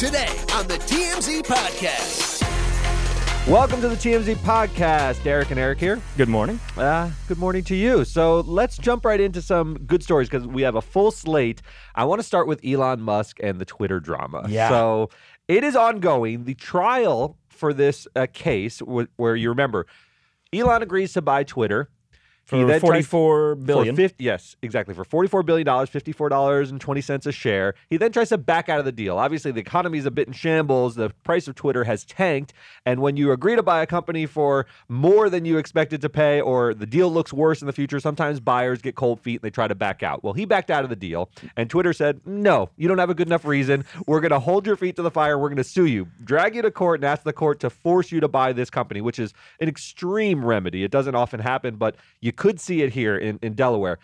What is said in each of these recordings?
Today on the TMZ Podcast. Welcome to the TMZ podcast. Eric and Eric here. Good morning. Uh, good morning to you. So let's jump right into some good stories because we have a full slate. I want to start with Elon Musk and the Twitter drama. Yeah. So it is ongoing. The trial for this uh, case, wh- where you remember, Elon agrees to buy Twitter. For then tries- forty-four billion. For 50, yes, exactly. For $44 billion, $54.20 a share. He then tries to back out of the deal. Obviously, the economy is a bit in shambles. The price of Twitter has tanked. And when you agree to buy a company for more than you expected to pay, or the deal looks worse in the future, sometimes buyers get cold feet and they try to back out. Well, he backed out of the deal. And Twitter said, no, you don't have a good enough reason. We're going to hold your feet to the fire. We're going to sue you, drag you to court, and ask the court to force you to buy this company, which is an extreme remedy. It doesn't often happen, but you could see it here in, in Delaware.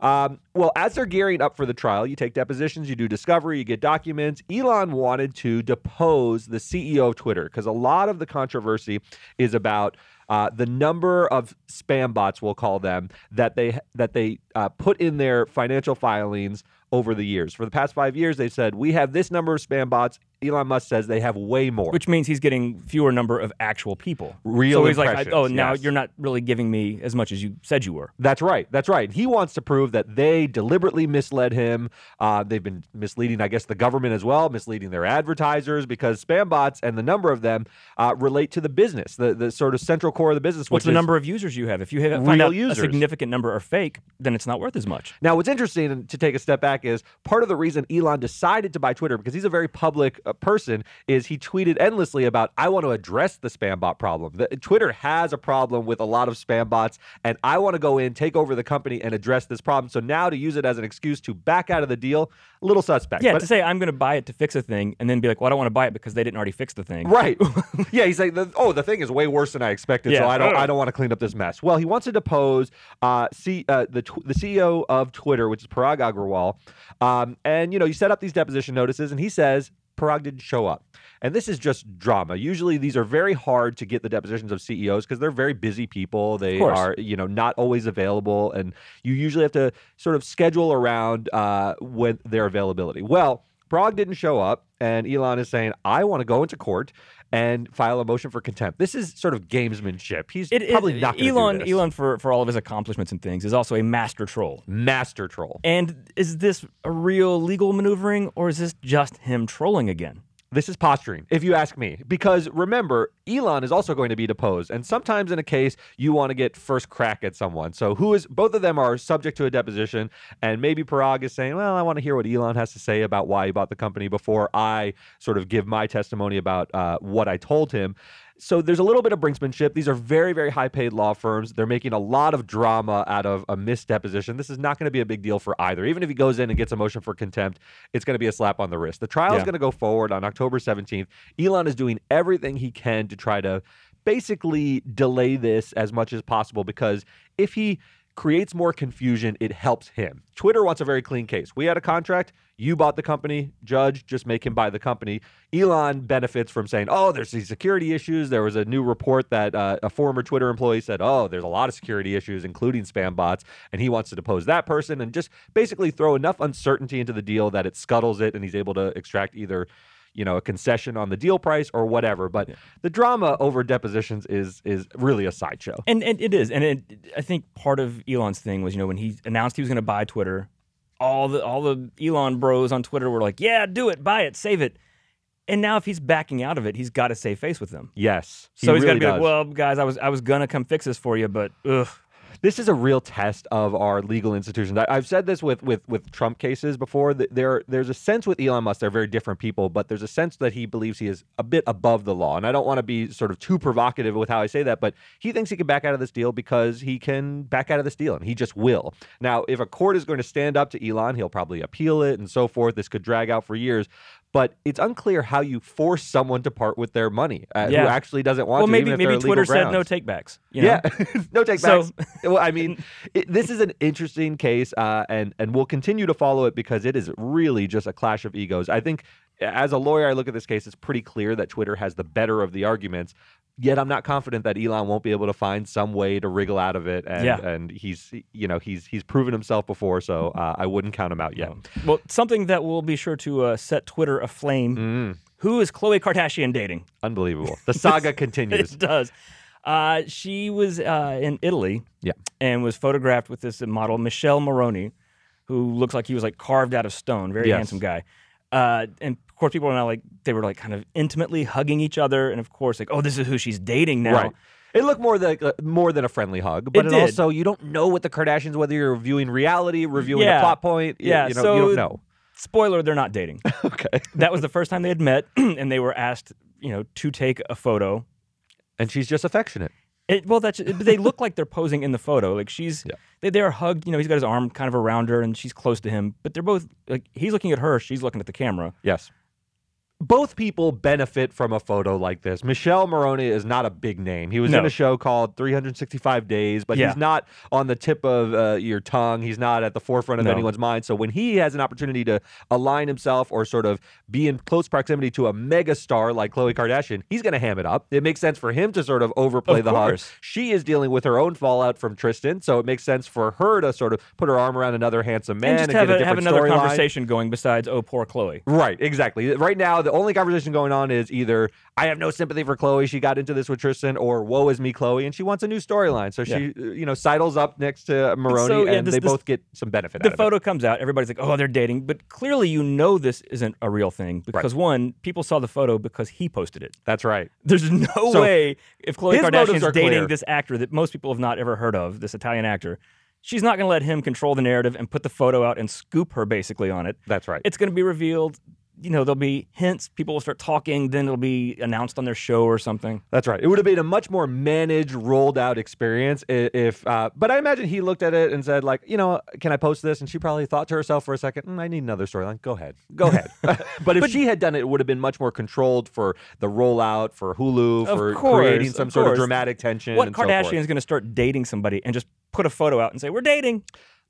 Um, well, as they're gearing up for the trial, you take depositions, you do discovery, you get documents. Elon wanted to depose the CEO of Twitter because a lot of the controversy is about uh, the number of spam bots, we'll call them, that they that they uh, put in their financial filings over the years. For the past five years, they said we have this number of spam bots. Elon Musk says they have way more. which means he's getting fewer number of actual people. Real So he's like, oh, now yes. you're not really giving me as much as you said you were. That's right. That's right. He wants to prove that they deliberately misled him. Uh, they've been misleading, I guess, the government as well, misleading their advertisers because spam bots and the number of them uh, relate to the business, the, the sort of central core of the business. What's the number of users you have? If you have Real users. a significant number are fake, then it's not worth as much. Now, what's interesting, to take a step back, is part of the reason Elon decided to buy Twitter because he's a very public uh, person. Is he tweeted endlessly about I want to address the spam bot problem. The, Twitter has a problem with a lot of spam bots, and I want to go in, take over the company, and address this problem. So now to use it as an excuse to back out of the deal, a little suspect. Yeah, But- to say I'm going to buy it to fix a thing and then be like, well, I don't want to buy it because they didn't already fix the thing. Right. yeah, he's like, oh, the thing is way worse than I expected, so I don't, I don't want to clean up this mess. Well, he wants to depose uh, C, uh, the tw- the CEO of Twitter, which is Parag Agrawal, um, and you know, you set up these deposition notices, and he says Parag didn't show up, and this is just drama. Usually, these are very hard to get the depositions of CEOs because they're very busy people. They are, you know, not always available, and you usually have to sort of schedule around uh, with their availability. Well. Parag didn't show up, and Elon is saying, I want to go into court and file a motion for contempt. This is sort of gamesmanship. He's It, it- probably not Elon. Elon, for, for all of his accomplishments and things, is also a master troll. Master troll. And is this a real legal maneuvering or is this just him trolling again? This is posturing, if you ask me. Because remember, Elon is also going to be deposed. And sometimes in a case, you want to get first crack at someone. So who is both of them are subject to a deposition. And maybe Parag is saying, Well, I want to hear what Elon has to say about why he bought the company before I sort of give my testimony about uh, what I told him. So there's a little bit of brinksmanship. These are very, very high paid law firms. They're making a lot of drama out of a missed deposition. This is not going to be a big deal for either. Even if he goes in and gets a motion for contempt, it's going to be a slap on the wrist. The trial is Yeah. going to go forward on October 17th. Elon is doing everything he can to try to basically delay this as much as possible because if he creates more confusion, it helps him. Twitter wants a very clean case. We had a contract, you bought the company, judge, just make him buy the company. Elon benefits from saying, oh, there's these security issues. There was a new report that uh, a former Twitter employee said, oh, there's a lot of security issues, including spam bots, and he wants to depose that person and just basically throw enough uncertainty into the deal that it scuttles it and he's able to extract either you know a concession on the deal price or whatever but the drama over depositions is is really a sideshow And, and it is. And it, I think part of Elon's thing was, you know, when he announced he was going to buy Twitter, all the all the Elon bros on Twitter were like, "Yeah, do it, buy it, save it." And now if he's backing out of it, he's got to save face with them. yes So he he's got to really be like, "Well, guys, I was I was gonna come fix this for you, but ugh." This is a real test of our legal institutions. I, I've said this with with with Trump cases before. There there's a sense with Elon Musk they're very different people, but there's a sense that he believes he is a bit above the law. And I don't want to be sort of too provocative with how I say that, but he thinks he can back out of this deal because he can back out of this deal, and he just will. Now, if a court is going to stand up to Elon, he'll probably appeal it and so forth. This could drag out for years. But it's unclear how you force someone to part with their money uh, Yeah. who actually doesn't want Well, to. maybe if maybe legal Twitter said grounds. no takebacks. You know? Yeah, no takebacks. So- well, I mean, it, this is an interesting case, uh, and and we'll continue to follow it because it is really just a clash of egos. I think, as a lawyer, I look at this case. It's pretty clear that Twitter has the better of the arguments. Yet I'm not confident that Elon won't be able to find some way to wriggle out of it. And, Yeah. and he's you know he's he's proven himself before, so uh, I wouldn't count him out yet. Well, something that will be sure to uh, set Twitter aflame. Mm, Who is Khloe Kardashian dating? unbelievable. The saga continues. It does. Uh, she was uh, in Italy Yeah. and was photographed with this model, Michele Morrone, who looks like he was like carved out of stone. Very Yes. handsome guy. Uh, and of course, people are now like, they were like kind of intimately hugging each other. And of course, like, oh, this is who she's dating now. Right. It looked more like uh, more than a friendly hug, but It it, did. also you don't know what the Kardashians whether you're reviewing reality, reviewing Yeah. a plot point. y- Yeah, you know so- you don't know. Spoiler, they're not dating. Okay. that was the first time they had met, and they were asked, you know, to take a photo. And she's just affectionate. It, well, that's they look like they're posing in the photo. Like she's Yeah. They they're hugged. You know, he's got his arm kind of around her, and she's close to him. But they're both like he's looking at her, she's looking at the camera. Yes. Both people benefit from a photo like this. Michele Morrone is not a big name. He was No. in a show called 365 Days, but Yeah. he's not on the tip of uh, your tongue. He's not at the forefront of No. anyone's mind. So when he has an opportunity to align himself or sort of be in close proximity to a mega star like Khloe Kardashian, he's going to ham it up. It makes sense for him to sort of overplay Of the hug. She is dealing with her own fallout from Tristan, so it makes sense for her to sort of put her arm around another handsome man and just and have, get a have another conversation going besides, oh, poor Khloe. Right, exactly. Right now, the only conversation going on is either I have no sympathy for Khloe, she got into this with Tristan, or woe is me, Khloe, and she wants a new storyline. So she, uh, you know, sidles up next to Morrone, So, yeah, and this- they this- both get some benefit The out of it. The photo comes out, everybody's like, oh, they're dating. But clearly, you know, this isn't a real thing because one, people saw the photo because he posted it. That's right. There's no So, way if Khloe Kardashian's dating clear. this actor that most people have not ever heard of, this Italian actor, she's not going to let him control the narrative and put the photo out and scoop her basically on it. That's right. It's going to be revealed. You know, there'll be hints. People will start talking. Then it'll be announced on their show or something. That's right. It would have been a much more managed, rolled out experience if. Uh, but I imagine he looked at it and said, like, you know, can I post this? And she probably thought to herself for a second, "Mm, I need another storyline. Go ahead, go ahead. but if she had done it, it would have been much more controlled for the rollout, for Hulu, for course, creating of some sort of dramatic tension. What and so. Kardashian is going to start dating somebody and just put a photo out and say, we're dating?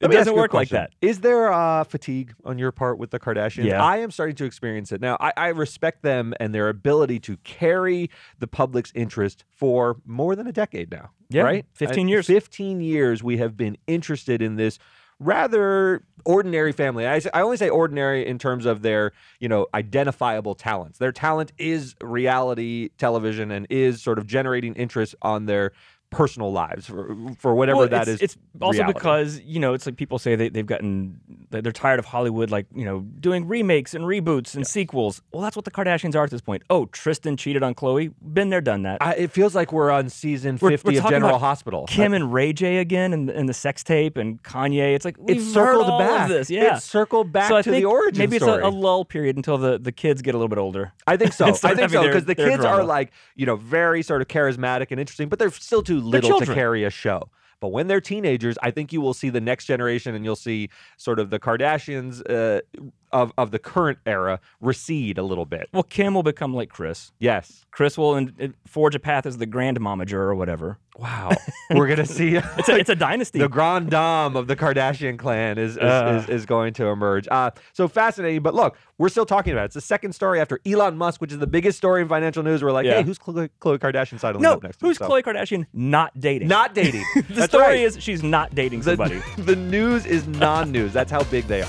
It Let me ask doesn't work like that. Is there uh, fatigue on your part with the Kardashians? Yeah. I am starting to experience it now. I, I respect them and their ability to carry the public's interest for more than a decade now. Yeah, right. 15 Uh, years. Fifteen years. We have been interested in this rather ordinary family. I only say ordinary in terms of their, you know, identifiable talents. Their talent is reality television and is sort of generating interest on their personal lives for, for whatever Well, that is. It's also reality. because you know it's like people say they, they've gotten they're tired of Hollywood, like you know doing remakes and reboots and sequels. Well, that's what the Kardashians are at this point. Oh, Tristan cheated on Khloe. Been there, done that. I, it feels like we're on season We're- 50 we're of General Hospital. Kim and Ray J again, and, and the sex tape, and Kanye. It's like we've it's circled all back. Of this, yeah. It's circled back so to the origin maybe story. it's a, a lull period until the, the kids get a little bit older. I think so. I think so because the kids are like you know very sort of charismatic and interesting, but they're still too little to carry a show. But when they're teenagers, I think you will see the next generation, and you'll see sort of the Kardashians uh, of of the current era recede a little bit. Well, Kim will become like Kris. Yes. Kris will in, forge a path as the grandmomager or whatever. Wow. We're gonna see. It's a, it's a dynasty. the grand dame of the Kardashian clan is is, Uh. is, is going to emerge. Uh, so fascinating. But look, we're still talking about it. It's the second story after Elon Musk, which is the biggest story in financial news. We're like, Yeah. hey, who's Khloe, Kardashian sidling no, up next? to? who's So- Khloe Kardashian not dating? Not dating. the That's story right. is she's not dating the, somebody. the news is non-news. That's how big they are.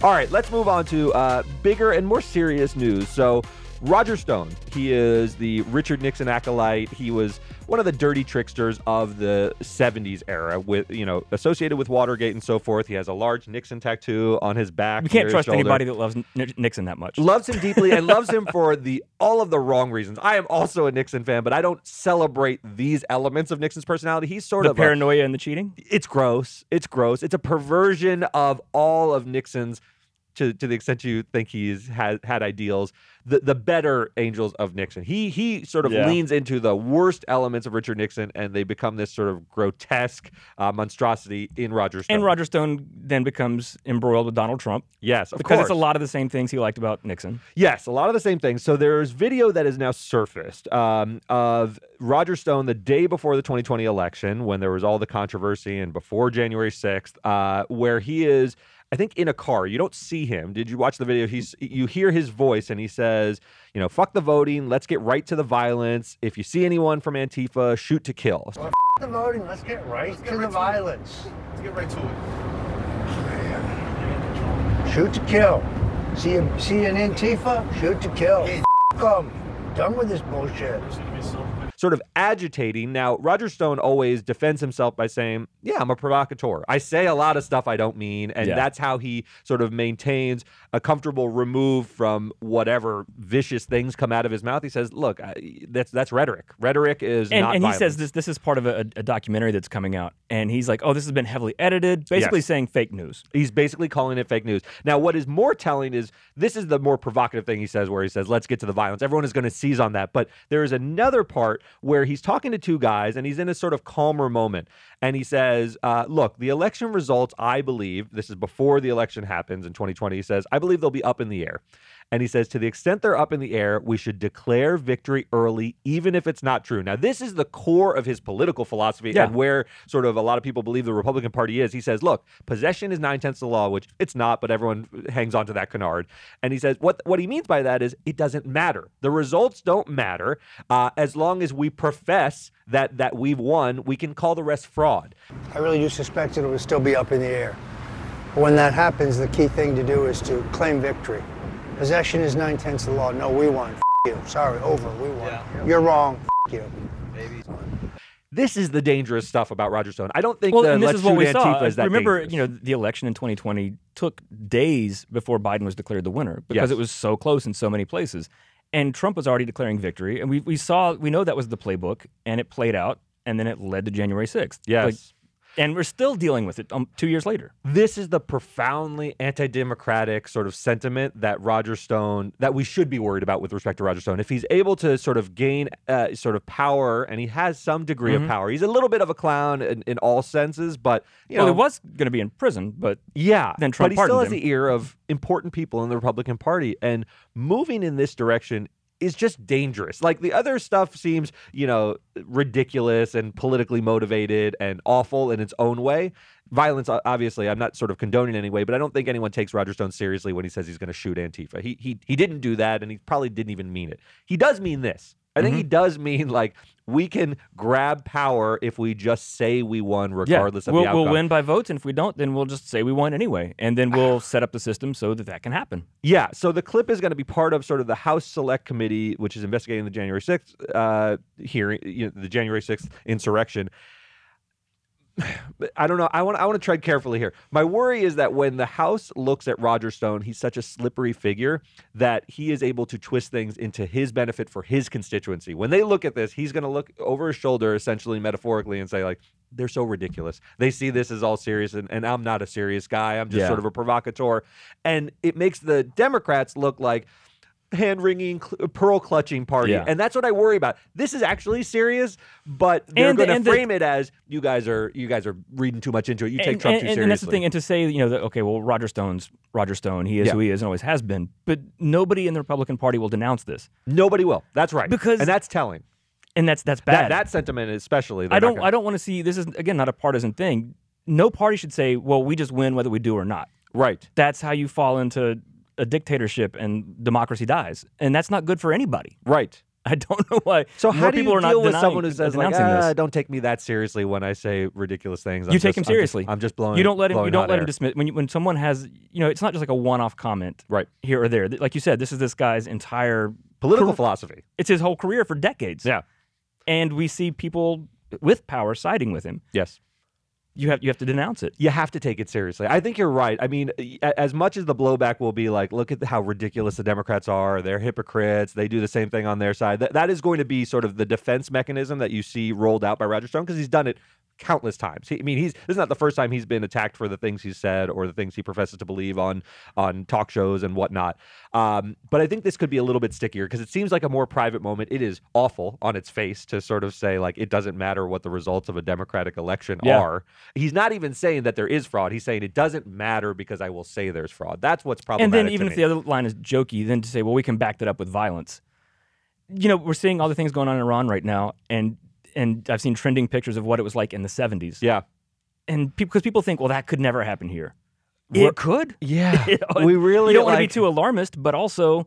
All right, let's move on to uh, bigger and more serious news. So, Roger Stone, he is the Richard Nixon acolyte. He was one of the dirty tricksters of the 70s era with, you know, associated with Watergate and so forth. He has a large Nixon tattoo on his back. We can't trust shoulder. anybody that loves N- Nixon that much. Loves him deeply and loves him for the all of the wrong reasons. I am also a Nixon fan, but I don't celebrate these elements of Nixon's personality. He's sort the of a- paranoia and the cheating. it's gross. It's gross. It's a perversion of all of Nixon's to, to the extent you think he's had had ideals, the the better angels of Nixon. He he sort of Yeah. leans into the worst elements of Richard Nixon, and they become this sort of grotesque uh, monstrosity in Roger Stone. And Roger Stone then becomes embroiled with Donald Trump yes, of course. because course. it's a lot of the same things he liked about Nixon. Yes, a lot of the same things. So there's video that is now surfaced um, of Roger Stone the day before the 2020 election, when there was all the controversy, and before January 6th, uh, where he is. I think in a car. You don't see him. Did you watch the video? He's you hear his voice and he says, you know, fuck the voting, let's get right to the violence. If you see anyone from Antifa, shoot to kill. the voting. Let's get right to the violence. Let's get right to it. Shoot to kill. See a, see an Antifa? Shoot to kill. Yeah. F- 'em. Done with this bullshit. Sort of agitating. Now, Roger Stone always defends himself by saying, Yeah, I'm a provocateur. I say a lot of stuff I don't mean. And Yeah. that's how he sort of maintains a comfortable remove from whatever vicious things come out of his mouth. He says, Look, I, that's that's rhetoric. Rhetoric is And, not and he violence. says this this is part of a, a documentary that's coming out, and he's like, "Oh, this has been heavily edited," basically Yes. saying fake news. He's basically calling it fake news. Now, what is more telling is this is the more provocative thing he says, where he says, let's get to the violence. Everyone is going to seize on that. But there is another part where he's talking to two guys and he's in a sort of calmer moment. And he says, uh, look, the election results, I believe, this is before the election happens in 2020. He says, I believe they'll be up in the air. And he says, to the extent they're up in the air, we should declare victory early, even if it's not true. Now, this is the core of his political philosophy Yeah. and where sort of a lot of people believe the Republican Party is. He says, look, possession is nine tenths of the law, which it's not, but everyone hangs on to that canard. And he says, what, what he means by that is it doesn't matter. The results don't matter. Uh, as long as we profess that, that we've won, we can call the rest fraud. I really do suspect that it will still be up in the air. But when that happens, the key thing to do is to claim victory. Possession is nine tenths of the law. No, we won. F- you. Sorry, over. We won. You're wrong. F- you. This is the dangerous stuff about Roger Stone. I don't think Well, the and this let's is what we Antifa saw. is that Remember, dangerous. you know, the election in 2020 took days before Biden was declared the winner because Yes. it was so close in so many places, and Trump was already declaring victory, and we we saw we know that was the playbook, and it played out, and then it led to January 6th. Yes. Like, and we're still dealing with it um, two years later. this is the profoundly anti-democratic sort of sentiment that Roger Stone that we should be worried about with respect to Roger Stone. If he's able to sort of gain uh, sort of power, and he has some degree Mm-hmm. of power, he's a little bit of a clown in, in all senses, but you well, know, he was going to be in prison, but yeah, then Trump but he still has him. the ear of important people in the Republican Party, and moving in this direction is just dangerous. Like the other stuff seems, you know, ridiculous and politically motivated and awful in its own way. Violence, obviously, I'm not sort of condoning in any way, but I don't think anyone takes Roger Stone seriously when he says he's going to shoot Antifa. He he he didn't do that, and he probably didn't even mean it. He does mean this. I think he Mm-hmm. does mean like we can grab power if we just say we won, regardless yeah, of we'll, the outcome. we'll win by votes, and if we don't, then we'll just say we won anyway, and then we'll set up the system so that that can happen. Yeah, so the clip is going to be part of sort of the House Select Committee, which is investigating the January 6th uh, hearing, you know, the January 6th insurrection. I don't know. I want I want to tread carefully here. My worry is that when the House looks at Roger Stone, he's such a slippery figure that he is able to twist things into his benefit for his constituency. When they look at this, he's going to look over his shoulder, essentially metaphorically, and say like, "They're so ridiculous. They see this as all serious, and, and I'm not a serious guy. I'm just Yeah. sort of a provocateur." And it makes the Democrats look like hand wringing, cl- uh, pearl clutching party, Yeah. and that's what I worry about. This is actually serious, but they're going to and the- frame it as you guys are you guys are reading too much into it. You take and, Trump and, too seriously. and that's the thing. And to say, you know, that, okay, well, Roger Stone's Roger Stone. He is Yeah. who he is and always has been. But nobody in the Republican Party will denounce this, Nobody will. That's right. Because- and that's telling. and that's that's bad. that sentiment, especially. I don't. I don't want to see. This is again not a partisan thing. No party should say, "Well, we just win whether we do or not." Right. That's how you fall into a dictatorship and democracy dies, and that's not good for anybody. Right. I don't know why. So how do people you are not deal with denying- someone who says like, ah, "Don't take me that seriously when I say ridiculous things"? I'm You take just- him I'm just- seriously. I'm just blowing. You don't let him. You don't let him air. dismiss when you, when someone has. You know, it's not just like a one-off comment, Right. Here or there. Like you said, this is this guy's entire Political career- philosophy. It's his whole career for decades. Yeah. and we see people with power siding with him. Yes. You have you have to denounce it. You have to take it seriously. I think you're right. I mean, as much as the blowback will be like, look at how ridiculous the Democrats are. They're hypocrites. They do the same thing on their side. That, that is going to be sort of the defense mechanism that you see rolled out by Roger Stone because he's done it countless times. He, I mean, he's this is not the first time he's been attacked for the things he said or the things he professes to believe on on talk shows and whatnot. Um, but I think this could be a little bit stickier because it seems like a more private moment. It is awful on its face to sort of say like it doesn't matter what the results of a democratic election Yeah. are. He's not even saying that there is fraud. He's saying it doesn't matter because I will say there's fraud. That's what's problematic. And then even if the other line is jokey, then to say, well, we can back that up with violence. You know, we're seeing all the things going on in Iran right now, and and I've seen trending pictures of what it was like in the '70s. yeah, and because people think, well, that could never happen here. We're- It could. yeah, You know, we really You don't want to be too alarmist, but also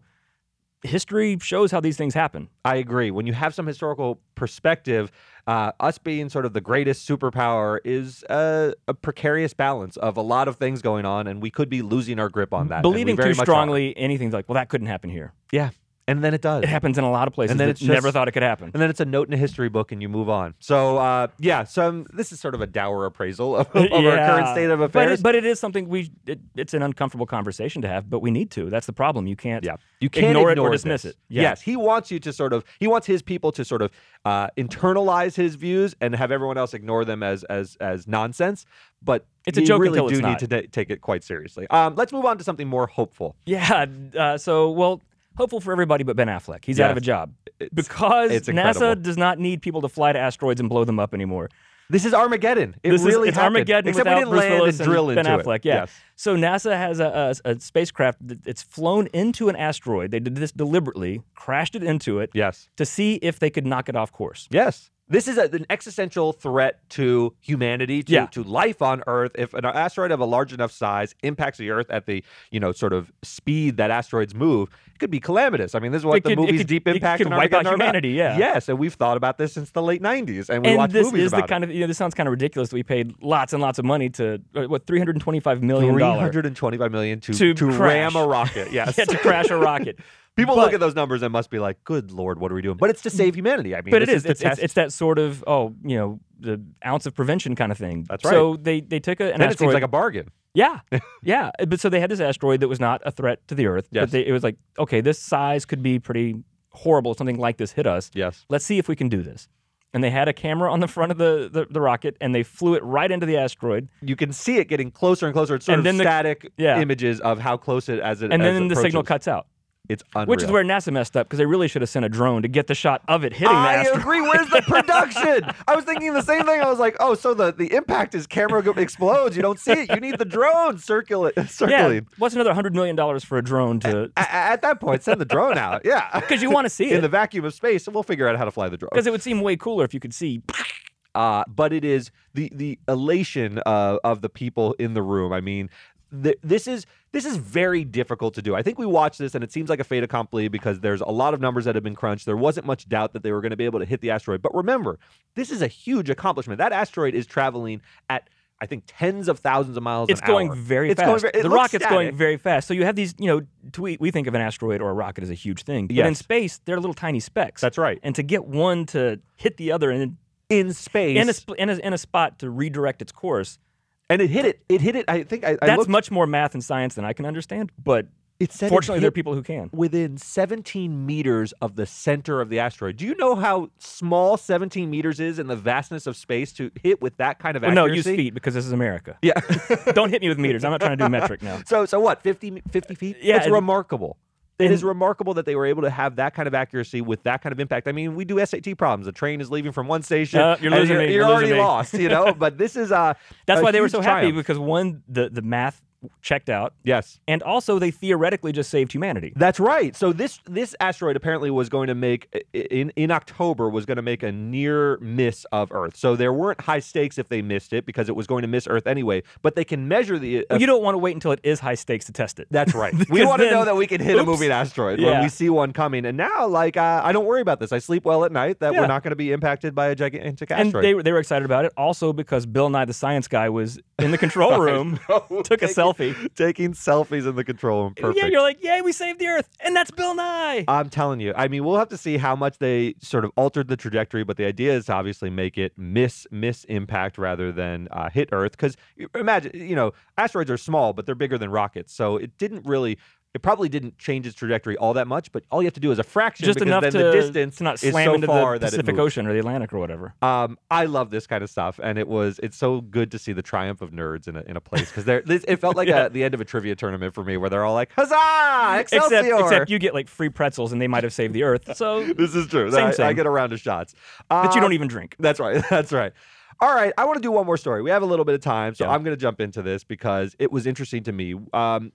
history shows how these things happen. I agree. When you have some historical perspective, uh, us being sort of the greatest superpower is a, a precarious balance of a lot of things going on, and we could be losing our grip on that. Believing very too strongly anything's like, well, that couldn't happen here. Yeah, and then it does. It happens in a lot of places And then it's just- never thought it could happen. and then it's a note in a history book, and you move on. So, uh, yeah. So um, this is sort of a dour appraisal of, of our current state of But affairs. it, but it is something we. It, it's an uncomfortable conversation to have, but we need to. That's the problem. You can't. Yeah, you can't ignore, ignore, it or dismiss this. it. Yeah. Yes, he wants you to sort of he wants his people to sort of uh, internalize his views and have everyone else ignore them as as as nonsense. But It's a joke really until do it's need not. to ta- take it quite seriously. Um, let's move on to something more hopeful. Yeah. Uh, so, well, hopeful for everybody but Ben Affleck. He's out of a job because it's NASA does not need people to fly to asteroids and blow them up anymore. This is Armageddon. It this really is it's happened. Armageddon Except without we didn't Bruce land Willis and drill Ben into Affleck. it. Yeah. Yes. So NASA has a, a, a spacecraft that's flown into an asteroid. They did this deliberately, crashed it into it Yes. to see if they could knock it off course. Yes. This is a, an existential threat to humanity, to, Yeah. to life on Earth. If an asteroid of a large enough size impacts the Earth at the, you know, sort of speed that asteroids move, it could be calamitous. I mean, this is what It the could- it movie's could- Deep it Impact could and wipe out are about. humanity, yeah. Yes, and we've thought about this since the late '90s, and we and watch this movies is the about kind of you know this sounds kind of ridiculous that we paid lots and lots of money to uh, what 325 million Three dollars hundred and twenty-five million to To to, ram a rocket. Yes, to crash a rocket. people But- look at those numbers and must be like, "Good lord, what are we doing?" But it's to save humanity. I mean, but it this is. It's, it's, it's that sort of oh you know the ounce of prevention kind of thing. That's right. So they they took a, an then it asteroid. seems like a bargain. yeah, yeah. But so they had this asteroid that was not a threat to the Earth. Yes. But they, it was like okay, this size could be pretty horrible. if Something like this hit us. Yes. Let's see if we can do this. And they had a camera on the front of the, the, the rocket, and they flew it right into the asteroid. You can see it getting closer and closer. It's sort And of then the- static yeah. images of how close it as it And as then it the signal cuts out, It's unreal. which is where NASA messed up because they really should have sent a drone to get the shot of it hitting the I asteroid. agree. Where's the production? I was thinking the same thing. I was like, oh, so the, the impact is camera go- explodes. You don't see it. You need the drone circulate Yeah, circling. what's another hundred million dollars for a drone to? A- at that point, send the drone out. Yeah, Because you want to see it. in the vacuum of space, and we'll figure out how to fly the drone. Because it would seem way cooler if you could see. uh, but it is the the elation uh, of the people in the room. I mean, th- this is this is very difficult to do. I think we watched this and it seems like a fait accompli because there's a lot of numbers that have been crunched. There wasn't much doubt that they were going to be able to hit the asteroid. But remember, this is a huge accomplishment. That asteroid is traveling at I think tens of thousands of miles. It's an going hour. very It's fast. going the rocket's going very fast. So you have these, you know, we, we think of an asteroid or a rocket as a huge thing. But in space, they're little tiny specks. That's right. And to get one to hit the other and in space, in a, in a in a spot to redirect its course. And it hit it. It hit it. I think I, I That's looked, much more math and science than I can understand. But It said it fortunately, there are people who can. within 17 meters of the center of the asteroid. Do you know how small 17 meters is in the vastness of space to hit with that kind of Well, no, use feet because this is America. Yeah. Don't hit me with meters. I'm not trying to do metric now. so so what? 50 50 feet? Yeah, It's and- remarkable. It is remarkable that they were able to have that kind of accuracy with that kind of impact. I mean, we do SAT problems. A train is leaving from one station. Uh, you're losing you're, me. You're You're already me. lost, you know. But this is uh That's why they were so happy triumph. because one, the the math checked out, yes. and also they theoretically just saved humanity. That's right. So this this asteroid apparently was going to make in in October was going to make a near miss of Earth. So there weren't high stakes if they missed it because it was going to miss Earth anyway. But they can measure the. Well, you don't want to wait until it is high stakes to test it. that's right. we want to know that we can hit a moving asteroid when we see one coming. And now, like, uh, I don't worry about this. I sleep well at night. That Yeah. we're not going to be impacted by a gigantic and asteroid. And they were they were excited about it also because Bill Nye the Science Guy was in the control room, took a Taking- selfie. taking selfies in the control room. Perfect. Yeah, you're like, yay, we saved the Earth, and that's Bill Nye. I'm telling you. I mean, we'll have to see how much they sort of altered the trajectory, but the idea is to obviously make it miss miss impact rather than uh, hit Earth. Because imagine, you know, asteroids are small, but they're bigger than rockets, so it didn't really. It probably didn't change its trajectory all that much, but all you have to do is a fraction just enough then to, the distance to not slam so into the Pacific. Ocean or the Atlantic or whatever. Um, I love this kind of stuff, and it was it's so good to see the triumph of nerds in a in a place because it felt like Yeah. a, the end of a trivia tournament for me where they're all like huzzah Except, Excelsior! except you get like free pretzels, and they might have saved the Earth. So this is true. Same, I, I get a round of shots that you Um, don't even drink. That's right. That's right. All right. I want to do one more story. We have a little bit of time, so Yeah. I'm going to jump into this because it was interesting to me. Um,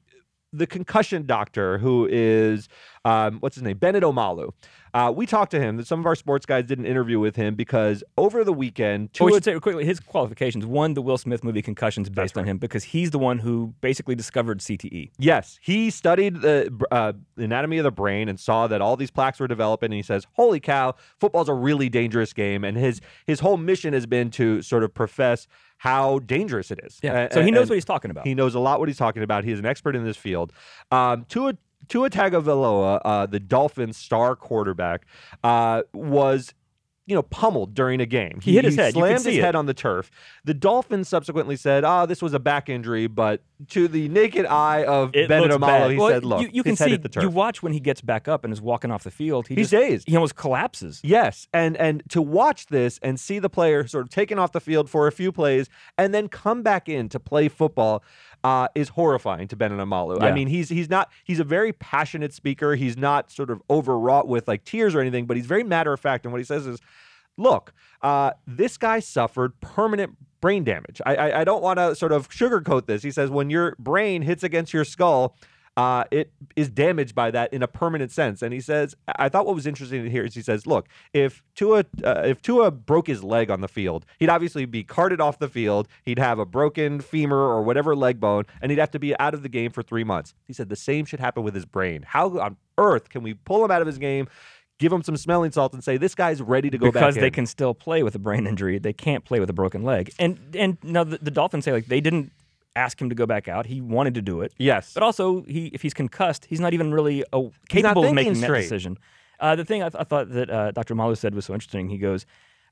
the concussion doctor, who is um, what's his name, Bennet Omalu. Uh, we talked to him. That Some of our sports guys did an interview with him because over the weekend, Oh, we Tua- should say quickly his qualifications. One, the Will Smith movie Concussion's based on him because he's the one who basically discovered. CTE. Yes, he studied the uh, anatomy of the brain and saw that all these plaques were developing. And he says, "Holy cow, football's a really dangerous game." And his his whole mission has been to sort of profess how dangerous it is. Yeah. So he knows and what he's talking about. He knows a lot what he's talking about. He is an expert in this field. Um, Tua Tua Tagovailoa, uh, the Dolphins' star quarterback, uh, was. You know, pummeled during a game. He hit his head. Slammed his it. head on the turf. The Dolphins subsequently said, "Oh, this was a back injury," but to the naked eye of it Bennet bad. he Well, said, "Look, you, you can see. hit the turf." You watch when he gets back up and is walking off the field. He He's just, dazed. He almost collapses. Yes, and and to watch this and see the player sort of taken off the field for a few plays and then come back in to play football uh, is horrifying to Bennet Omalu. I mean, he's he's not he's a very passionate speaker. He's not sort of overwrought with like tears or anything, but he's very matter of fact. And what he says is, "Look, uh, this guy suffered permanent." Brain damage. I, I, I don't want to sort of sugarcoat this. He says when your brain hits against your skull, uh, it is damaged by that in a permanent sense. And he says, I thought what was interesting to hear is he says, look, if Tua uh, if Tua broke his leg on the field, he'd obviously be carted off the field. He'd have a broken femur or whatever leg bone, and he'd have to be out of the game for three months. He said the same should happen with his brain. How on earth can we pull him out of his game? Give him some smelling salts and say this guy's ready to go back because they in." can still play with a brain injury. They can't play with a broken leg. And and now the, the Dolphins say like they didn't ask him to go back out. He wanted to do it. Yes. But also, he if he's concussed, he's not even really uh, capable of making that decision. Uh, the thing I, th- I thought that uh, Dr. Malu said was so interesting. He goes,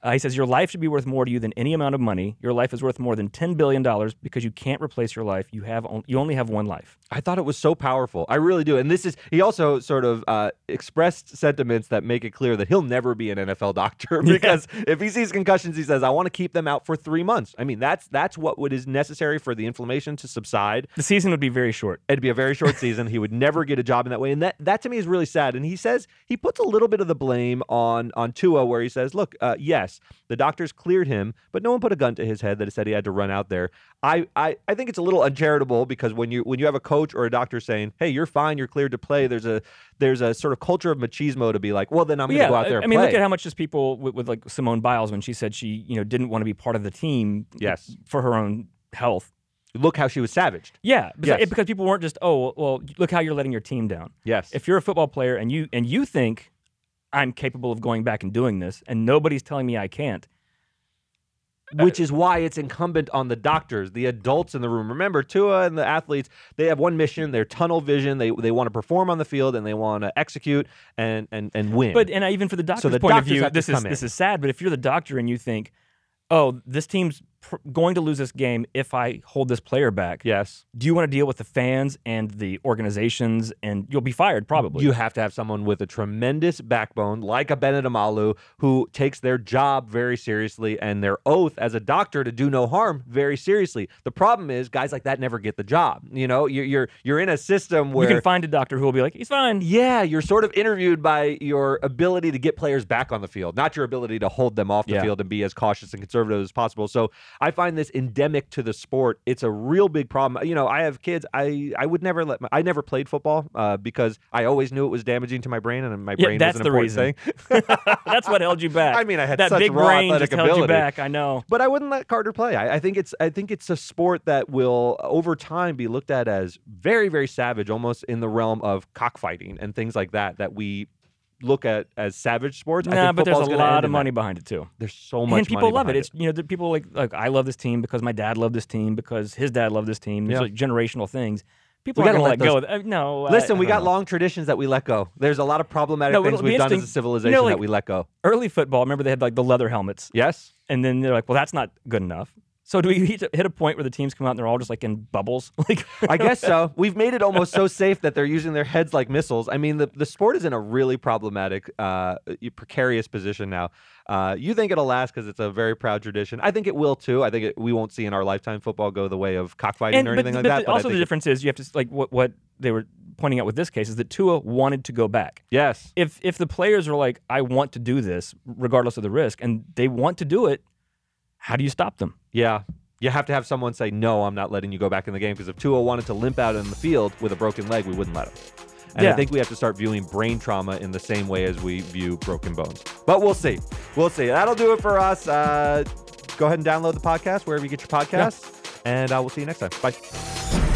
uh, he says, "Your life should be worth more to you than any amount of money. Your life is worth more than ten billion dollars because you can't replace your life. You have on- you only have one life." I thought it was so powerful. I really do. And this is, he also sort of uh, expressed sentiments that make it clear that he'll never be an NFL doctor because if he sees concussions, he says, I want to keep them out for three months. I mean, that's that's what would is necessary for the inflammation to subside. The season would be very short. It'd be a very short season. He would never get a job in that way. And that, that to me is really sad. And he says, he puts a little bit of the blame on, on Tua, where he says, look, uh, yes, the doctors cleared him, but no one put a gun to his head that said he had to run out there. I, I, I think it's a little uncharitable because when you when you have a coach or a doctor saying, "Hey, you're fine, you're cleared to play," there's a there's a sort of culture of machismo to be like, "Well, then I'm going to yeah, go out there." I mean, play. look at how much just people with, with like Simone Biles when she said she you know didn't want to be part of the team. Yes. for her own health. look how she was savaged. Yeah, because, Yes. because people weren't just oh well, look how you're letting your team down. Yes, If you're a football player and you and you think I'm capable of going back and doing this, and nobody's telling me I can't, which is why it's incumbent on the doctors, the adults in the room. Remember, Tua and the athletes, they have one mission, they're tunnel vision. They they want to perform on the field and they want to execute and and and win. But and even for the doctor's so the point of doctors view, have to this is this is sad. But if you're the doctor and you think, oh, this team's pr- going to lose this game if I hold this player back, yes, do you want to deal with the fans and the organizations and you'll be fired probably? you have to have someone with a tremendous backbone, like a Bennet Omalu, who takes their job very seriously and their oath as a doctor to do no harm very seriously. The problem is, guys like that never get the job. You know, you're you're, you're in a system where you can find a doctor who will be like, he's fine. Yeah, you're sort of interviewed by your ability to get players back on the field, not your ability to hold them off the Yeah. field and be as cautious and conservative as possible. So I find this endemic to the sport. It's a real big problem. You know, I have kids. I I would never let my, I never played football uh, because I always knew it was damaging to my brain, and my Yeah, brain that's was an the important reason. thing. That's what held you back. I mean, I had that such big raw brain athletic just held you ability. back. I know. But I wouldn't let Carter play. I, I think it's I think it's a sport that will over time be looked at as very very savage, almost in the realm of cockfighting and things like that. That we look at as savage sports. I Nah, but there's a lot of money that. behind it too. There's so much and people love it. behind It's you know, people like like I love this team because my dad loved this team because his dad loved this team. It's Yeah. like generational things. People We are gotta gonna let, let go. Of, uh, no, Listen, I we got know. long traditions that we let go. There's a lot of problematic No, things we've done as a interesting. You know, civilization like- that we let go. early football. Remember they had like the leather helmets, Yes. and then they're like, well, that's not good enough. So do we hit a point where the teams come out and they're all just like in bubbles? like I guess so. We've made it almost so safe that they're using their heads like missiles. I mean, the, the sport is in a really problematic, uh, precarious position now. Uh, you think it'll last because it's a very proud tradition. I think it will too. I think it, we won't see in our lifetime football go the way of cockfighting and or but, anything but like that. the- but also the think it- difference is you have to like what what they were pointing out with this case is that Tua wanted to go back. yes, If if the players are like, I want to do this regardless of the risk, and they want to do it, how do you stop them? yeah. You have to have someone say, "No, I'm not letting you go back in the game." Because if Tua wanted to limp out in the field with a broken leg, we wouldn't let him. And I think we have to start viewing brain trauma in the same way as we view broken bones. But we'll see. We'll see. That'll do it for us. Uh, go ahead and download the podcast wherever you get your podcasts. And uh, we'll see you next time. Bye.